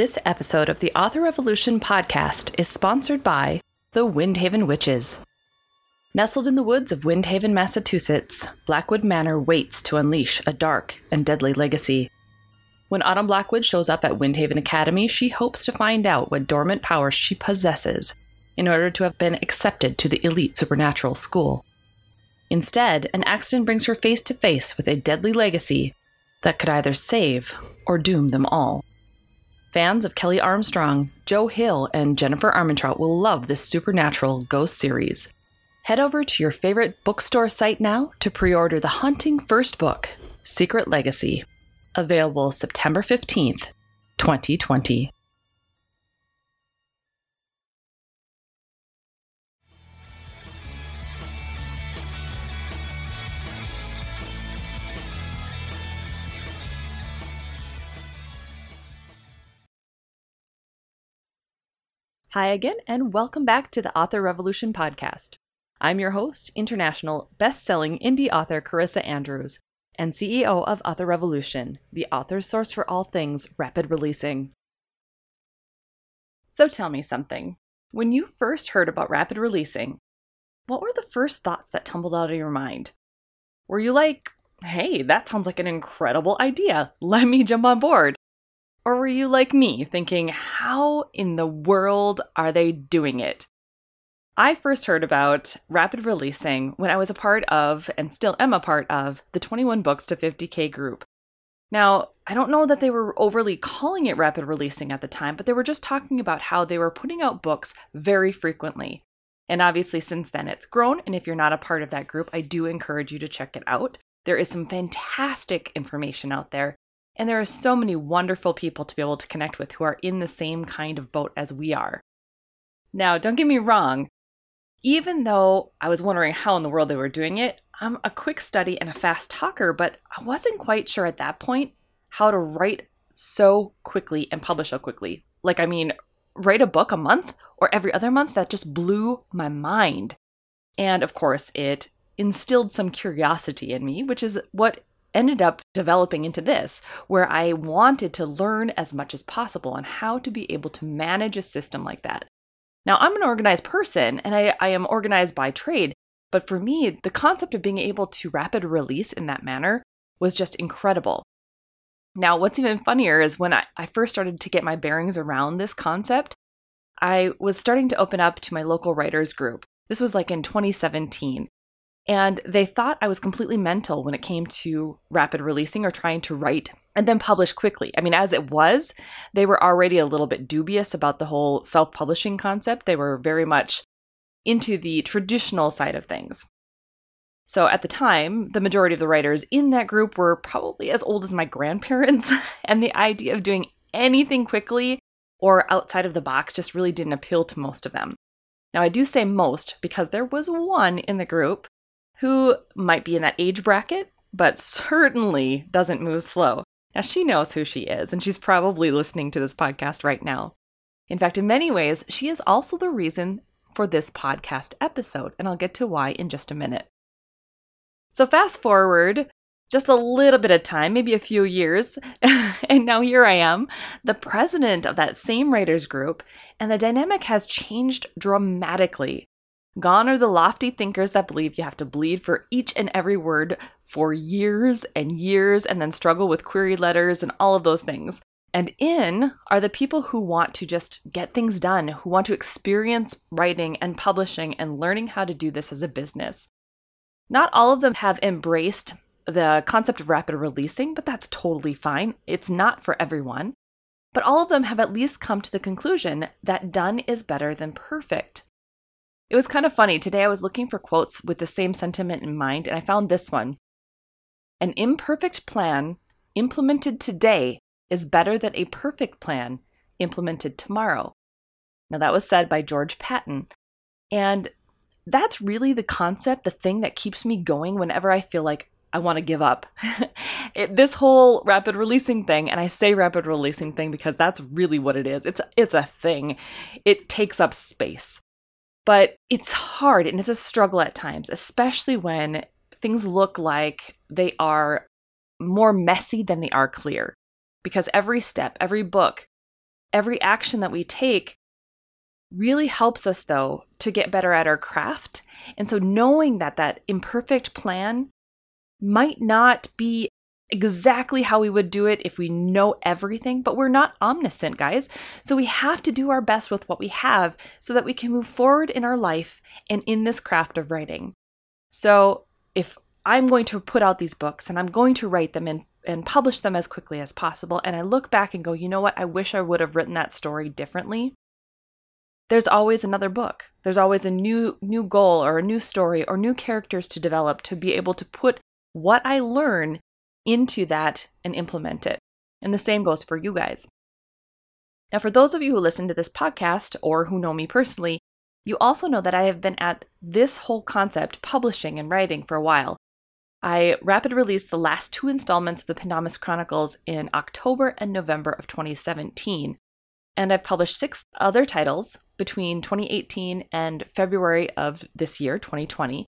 This episode of the Author Revolution podcast is sponsored by the Windhaven Witches. Nestled in the woods of Windhaven, Massachusetts, Blackwood Manor waits to unleash a dark and deadly legacy. When Autumn Blackwood shows up at Windhaven Academy, she hopes to find out what dormant powers she possesses in order to have been accepted to the elite supernatural school. Instead, an accident brings her face to face with a deadly legacy that could either save or doom them all. Fans of Kelley Armstrong, Joe Hill, and Jennifer Armentrout will love this supernatural ghost series. Head over to your favorite bookstore site now to pre order the haunting first book, Secret Legacy, available September 15th, 2020. Hi again, and welcome back to the Author Revolution podcast. I'm your host, international best-selling indie author Carissa Andrews, and CEO of Author Revolution, the author source for all things rapid releasing. So tell me something. When you first heard about rapid releasing, what were the first thoughts that tumbled out of your mind? Were you like, hey, that sounds like an incredible idea. Let me jump on board. Or were you like me, thinking, how in the world are they doing it? I first heard about rapid releasing when I was a part of, and still am a part of, the 21 Books to 50K group. Now, I don't know that they were overly calling it rapid releasing at the time, but they were just talking about how they were putting out books very frequently. And obviously, since then, it's grown. And if you're not a part of that group, I do encourage you to check it out. There is some fantastic information out there and there are so many wonderful people to be able to connect with who are in the same kind of boat as we are. Now, don't get me wrong, even though I was wondering how in the world they were doing it, I'm a quick study and a fast talker, but I wasn't quite sure at that point how to write so quickly and publish so quickly. Like, I mean, write a book a month or every other month, that just blew my mind. And of course, it instilled some curiosity in me, which is what ended up developing into this, where I wanted to learn as much as possible on how to be able to manage a system like that. Now, I'm an organized person and I, I am organized by trade, but for me, the concept of being able to rapid release in that manner was just incredible. Now, what's even funnier is when I, I first started to get my bearings around this concept, I was starting to open up to my local writers group. This was like in 2017. And they thought I was completely mental when it came to rapid releasing or trying to write and then publish quickly. I mean, as it was, they were already a little bit dubious about the whole self publishing concept. They were very much into the traditional side of things. So at the time, the majority of the writers in that group were probably as old as my grandparents, and the idea of doing anything quickly or outside of the box just really didn't appeal to most of them. Now, I do say most because there was one in the group who might be in that age bracket, but certainly doesn't move slow. Now, she knows who she is, and she's probably listening to this podcast right now. In fact, in many ways, she is also the reason for this podcast episode, and I'll get to why in just a minute. So, fast forward just a little bit of time, maybe a few years, and now here I am, the president of that same writers group, and the dynamic has changed dramatically. Gone are the lofty thinkers that believe you have to bleed for each and every word for years and years and then struggle with query letters and all of those things. And in are the people who want to just get things done, who want to experience writing and publishing and learning how to do this as a business. Not all of them have embraced the concept of rapid releasing, but that's totally fine. It's not for everyone. But all of them have at least come to the conclusion that done is better than perfect. It was kind of funny. Today I was looking for quotes with the same sentiment in mind, and I found this one An imperfect plan implemented today is better than a perfect plan implemented tomorrow. Now, that was said by George Patton. And that's really the concept, the thing that keeps me going whenever I feel like I want to give up. it, this whole rapid releasing thing, and I say rapid releasing thing because that's really what it is. It's it's a thing. It takes up space. But it's hard and it's a struggle at times, especially when things look like they are more messy than they are clear. Because every step, every book every action that we take really helps us though to get better at our craft. And so knowing that that imperfect plan might not be exactly how we would do it if we know everything, but we're not omniscient, guys. So we have to do our best with what we have so that we can move forward in our life and in this craft of writing. So if I'm going to put out these books and I'm going to write them and, and publish them as quickly as possible, and I look back and go, you know what, I wish I would have written that story differently. There's always another book. There's always a new new goal or a new story or new characters to develop to be able to put what I learn into that and implement it. And the same goes for you guys. Now, for those of you who listen to this podcast or who know me personally, you also know that I have been at this whole concept, publishing and writing, for a while. I rapid released the last two installments of the Pendomus Chronicles in October and November of 2017. And I've published six other titles between 2018 and February of this year, 2020.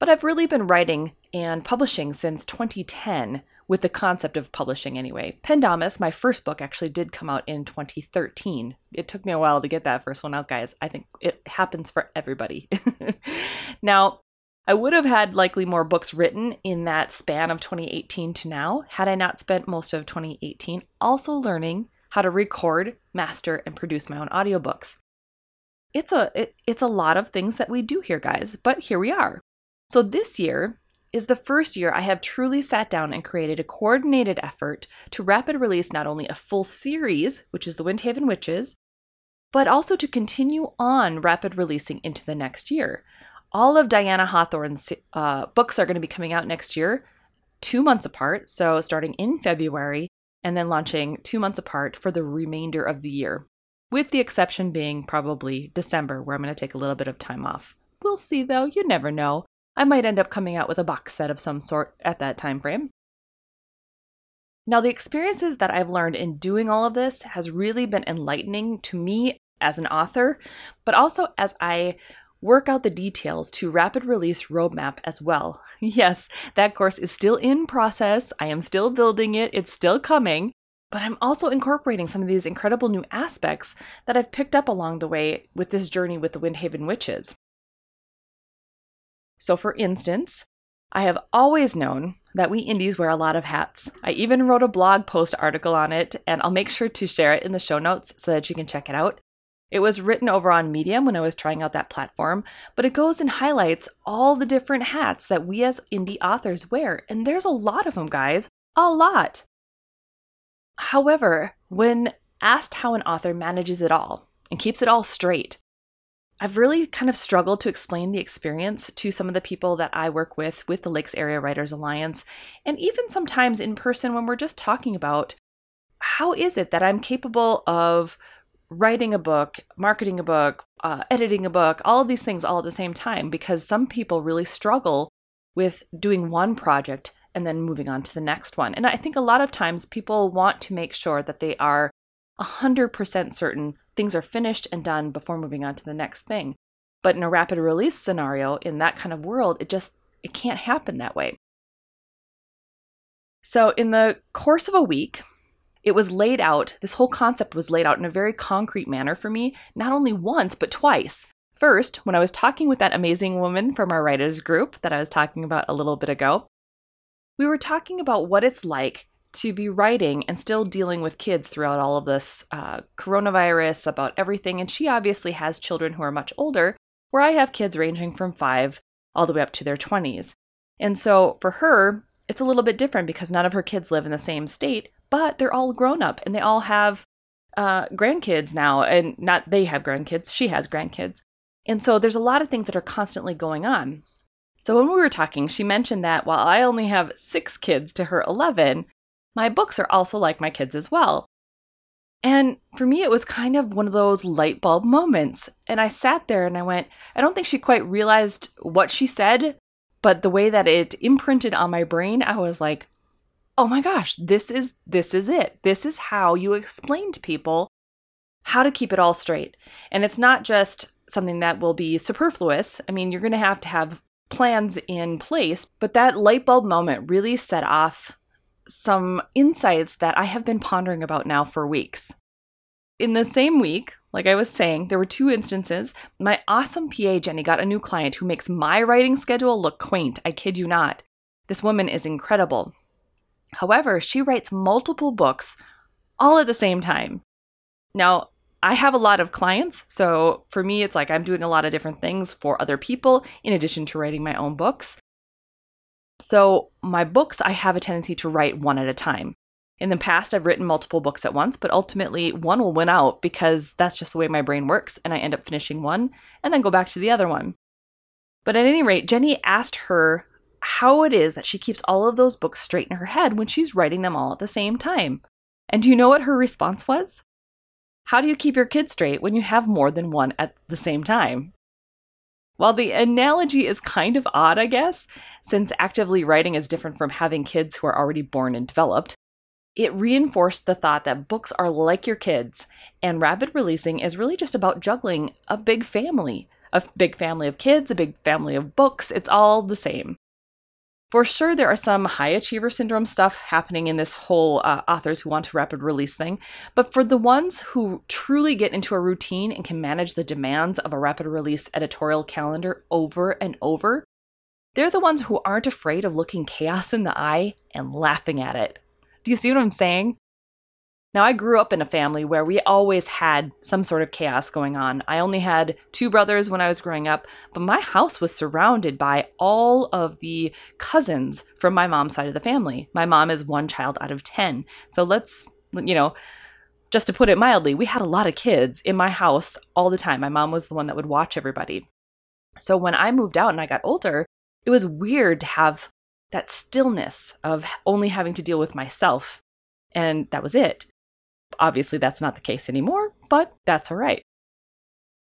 But I've really been writing and publishing since 2010 with the concept of publishing anyway. Pendomus, my first book, actually did come out in 2013. It took me a while to get that first one out, guys. I think it happens for everybody. now, I would have had likely more books written in that span of 2018 to now had I not spent most of 2018 also learning how to record, master, and produce my own audiobooks. It's a it, it's a lot of things that we do here, guys, but here we are. So this year, is the first year I have truly sat down and created a coordinated effort to rapid release not only a full series, which is the Windhaven Witches, but also to continue on rapid releasing into the next year. All of Diana Hawthorne's uh, books are going to be coming out next year, two months apart. So, starting in February and then launching two months apart for the remainder of the year, with the exception being probably December, where I'm going to take a little bit of time off. We'll see though, you never know. I might end up coming out with a box set of some sort at that time frame. Now, the experiences that I've learned in doing all of this has really been enlightening to me as an author, but also as I work out the details to rapid release roadmap as well. Yes, that course is still in process. I am still building it. It's still coming. But I'm also incorporating some of these incredible new aspects that I've picked up along the way with this journey with the Windhaven Witches. So, for instance, I have always known that we indies wear a lot of hats. I even wrote a blog post article on it, and I'll make sure to share it in the show notes so that you can check it out. It was written over on Medium when I was trying out that platform, but it goes and highlights all the different hats that we as indie authors wear, and there's a lot of them, guys. A lot. However, when asked how an author manages it all and keeps it all straight, I've really kind of struggled to explain the experience to some of the people that I work with with the Lakes Area Writers Alliance, and even sometimes in person when we're just talking about how is it that I'm capable of writing a book, marketing a book, uh, editing a book, all of these things all at the same time, because some people really struggle with doing one project and then moving on to the next one. And I think a lot of times people want to make sure that they are 100% certain things are finished and done before moving on to the next thing. But in a rapid release scenario, in that kind of world, it just it can't happen that way. So in the course of a week, it was laid out, this whole concept was laid out in a very concrete manner for me, not only once, but twice. First, when I was talking with that amazing woman from our writers group that I was talking about a little bit ago, we were talking about what it's like to be writing and still dealing with kids throughout all of this uh, coronavirus, about everything. And she obviously has children who are much older, where I have kids ranging from five all the way up to their 20s. And so for her, it's a little bit different because none of her kids live in the same state, but they're all grown up and they all have uh, grandkids now. And not they have grandkids, she has grandkids. And so there's a lot of things that are constantly going on. So when we were talking, she mentioned that while I only have six kids to her 11, my books are also like my kids as well. And for me, it was kind of one of those light bulb moments. And I sat there and I went, I don't think she quite realized what she said, but the way that it imprinted on my brain, I was like, oh my gosh, this is this is it. This is how you explain to people how to keep it all straight. And it's not just something that will be superfluous. I mean, you're going to have to have plans in place, but that light bulb moment really set off some insights that I have been pondering about now for weeks. in the same week, like I was saying, there were two instances. My awesome PA, Jenny, got a new client who makes my writing schedule look quaint. I kid you not. This woman is incredible. However, she writes multiple books all at the same time. Now, I have a lot of clients, so for me, it's like I'm doing a lot of different things for other people in addition to writing my own books. So, my books, I have a tendency to write one at a time. In the past, I've written multiple books at once, but ultimately one will win out because that's just the way my brain works, and I end up finishing one and then go back to the other one. But at any rate, Jenny asked her how it is that she keeps all of those books straight in her head when she's writing them all at the same time. And do you know what her response was? How do you keep your kids straight when you have more than one at the same time? While the analogy is kind of odd, I guess, since actively writing is different from having kids who are already born and developed, it reinforced the thought that books are like your kids, and rapid releasing is really just about juggling a big family a big family of kids, a big family of books. It's all the same. For sure, there are some high achiever syndrome stuff happening in this whole uh, authors who want to rapid release thing. But for the ones who truly get into a routine and can manage the demands of a rapid release editorial calendar over and over, they're the ones who aren't afraid of looking chaos in the eye and laughing at it. Do you see what I'm saying? Now, I grew up in a family where we always had some sort of chaos going on. I only had two brothers when I was growing up, but my house was surrounded by all of the cousins from my mom's side of the family. My mom is one child out of 10. So let's, you know, just to put it mildly, we had a lot of kids in my house all the time. My mom was the one that would watch everybody. So when I moved out and I got older, it was weird to have that stillness of only having to deal with myself. And that was it. Obviously, that's not the case anymore, but that's all right.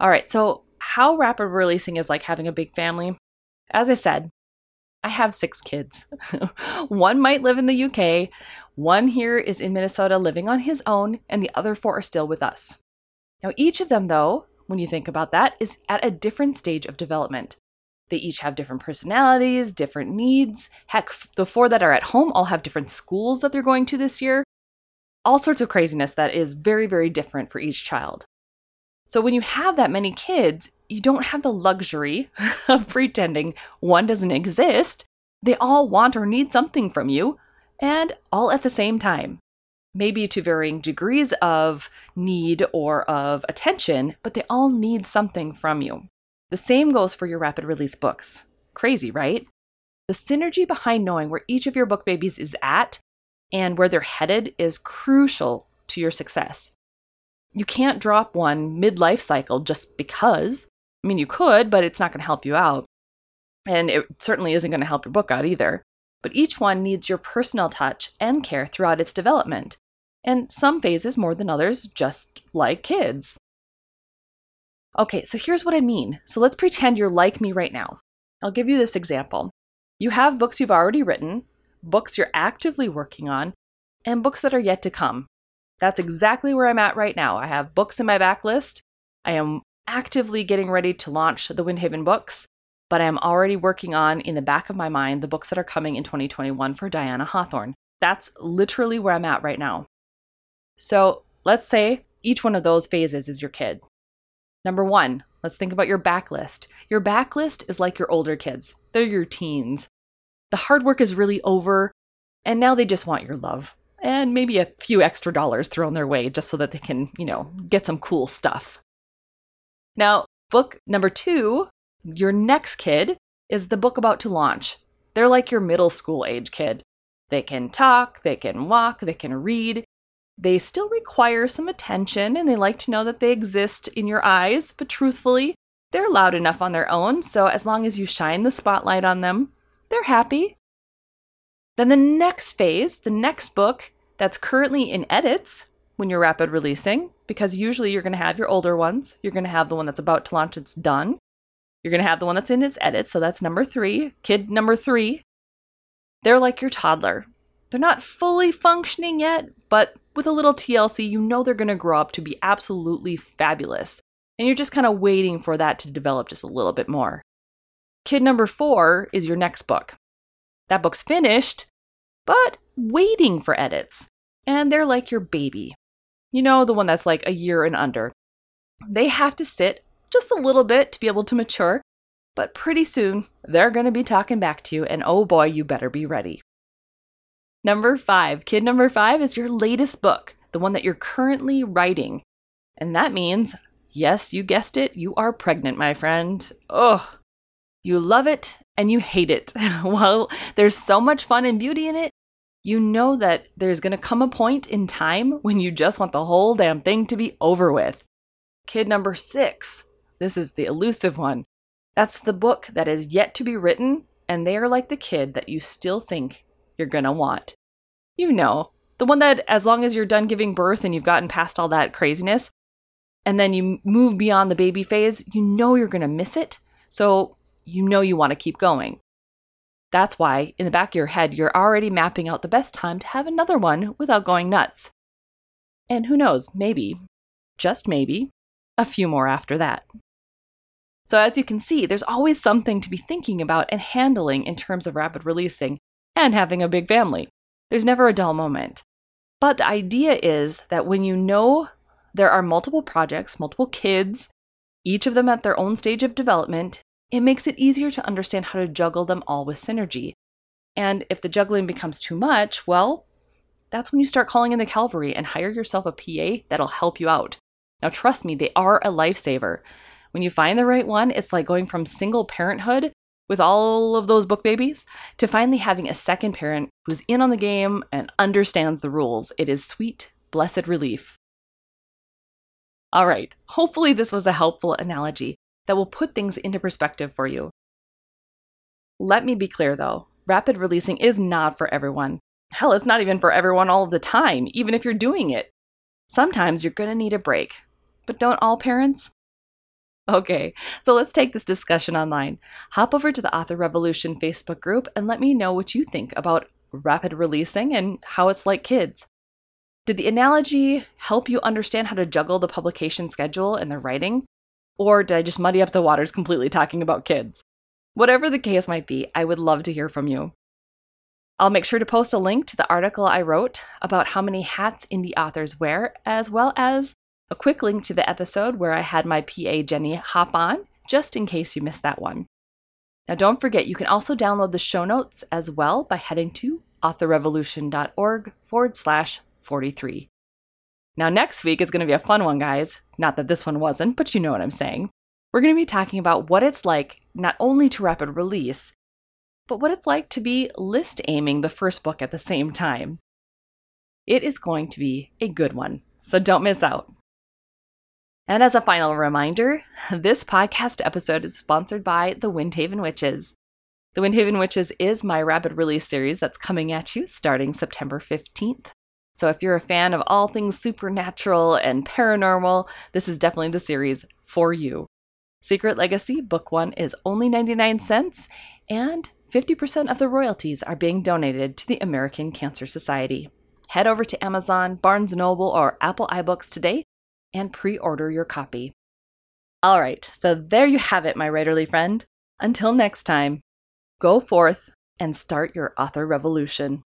All right, so how rapid releasing is like having a big family. As I said, I have six kids. one might live in the UK, one here is in Minnesota living on his own, and the other four are still with us. Now, each of them, though, when you think about that, is at a different stage of development. They each have different personalities, different needs. Heck, the four that are at home all have different schools that they're going to this year all sorts of craziness that is very, very different for each child. So when you have that many kids, you don't have the luxury of pretending one doesn't exist. They all want or need something from you, and all at the same time. Maybe to varying degrees of need or of attention, but they all need something from you. The same goes for your rapid release books. Crazy, right? The synergy behind knowing where each of your book babies is at and where they're headed is crucial to your success. You can't drop one mid life cycle just because. I mean, you could, but it's not going to help you out. And it certainly isn't going to help your book out either. But each one needs your personal touch and care throughout its development. And some phases more than others, just like kids. Okay, so here's what I mean. So let's pretend you're like me right now. I'll give you this example. You have books you've already written, books you're actively working on, and books that are yet to come. That's exactly where I'm at right now. I have books in my backlist. I am actively getting ready to launch the Windhaven books, but I am already working on in the back of my mind the books that are coming in 2021 for Diana Hawthorne. That's literally where I'm at right now. So let's say each one of those phases is your kid. Number one, let's think about your backlist. Your backlist is like your older kids, they're your teens. The hard work is really over, and now they just want your love and maybe a few extra dollars thrown their way just so that they can, you know, get some cool stuff. Now, book number two, your next kid, is the book about to launch. They're like your middle school age kid. They can talk, they can walk, they can read. They still require some attention and they like to know that they exist in your eyes, but truthfully, they're loud enough on their own, so as long as you shine the spotlight on them, they're happy. Then the next phase, the next book that's currently in edits when you're rapid releasing, because usually you're going to have your older ones. You're going to have the one that's about to launch, it's done. You're going to have the one that's in its edits, so that's number three. Kid number three, they're like your toddler. They're not fully functioning yet, but with a little TLC, you know they're going to grow up to be absolutely fabulous. And you're just kind of waiting for that to develop just a little bit more. Kid number four is your next book. That book's finished, but waiting for edits. And they're like your baby. You know, the one that's like a year and under. They have to sit just a little bit to be able to mature, but pretty soon they're going to be talking back to you, and oh boy, you better be ready. Number five, kid number five is your latest book, the one that you're currently writing. And that means, yes, you guessed it, you are pregnant, my friend. Ugh. You love it and you hate it. While there's so much fun and beauty in it, you know that there's going to come a point in time when you just want the whole damn thing to be over with. Kid number six. This is the elusive one. That's the book that is yet to be written, and they are like the kid that you still think you're going to want. You know, the one that, as long as you're done giving birth and you've gotten past all that craziness, and then you move beyond the baby phase, you know you're going to miss it. So you know you want to keep going. That's why, in the back of your head, you're already mapping out the best time to have another one without going nuts. And who knows, maybe, just maybe, a few more after that. So, as you can see, there's always something to be thinking about and handling in terms of rapid releasing and having a big family. There's never a dull moment. But the idea is that when you know there are multiple projects, multiple kids, each of them at their own stage of development, it makes it easier to understand how to juggle them all with synergy. And if the juggling becomes too much, well, that's when you start calling in the cavalry and hire yourself a PA that'll help you out. Now, trust me, they are a lifesaver. When you find the right one, it's like going from single parenthood with all of those book babies to finally having a second parent who's in on the game and understands the rules. It is sweet, blessed relief. All right, hopefully, this was a helpful analogy that will put things into perspective for you. Let me be clear though rapid releasing is not for everyone. Hell, it's not even for everyone all of the time, even if you're doing it. Sometimes you're gonna need a break. But don't all parents? Okay, so let's take this discussion online. Hop over to the Author Revolution Facebook group and let me know what you think about rapid releasing and how it's like kids. Did the analogy help you understand how to juggle the publication schedule and the writing? Or did I just muddy up the waters completely talking about kids? Whatever the case might be, I would love to hear from you. I'll make sure to post a link to the article I wrote about how many hats indie authors wear, as well as a quick link to the episode where I had my PA Jenny hop on, just in case you missed that one. Now, don't forget, you can also download the show notes as well by heading to authorrevolution.org forward slash 43. Now, next week is going to be a fun one, guys. Not that this one wasn't, but you know what I'm saying. We're going to be talking about what it's like not only to rapid release, but what it's like to be list aiming the first book at the same time. It is going to be a good one, so don't miss out. And as a final reminder, this podcast episode is sponsored by the Windhaven Witches. The Windhaven Witches is my rapid release series that's coming at you starting September 15th. So if you're a fan of all things supernatural and paranormal, this is definitely the series for you. Secret Legacy Book 1 is only 99 cents, and 50% of the royalties are being donated to the American Cancer Society. Head over to Amazon, Barnes & Noble, or Apple iBooks today and pre-order your copy. All right, so there you have it, my writerly friend. Until next time, go forth and start your author revolution.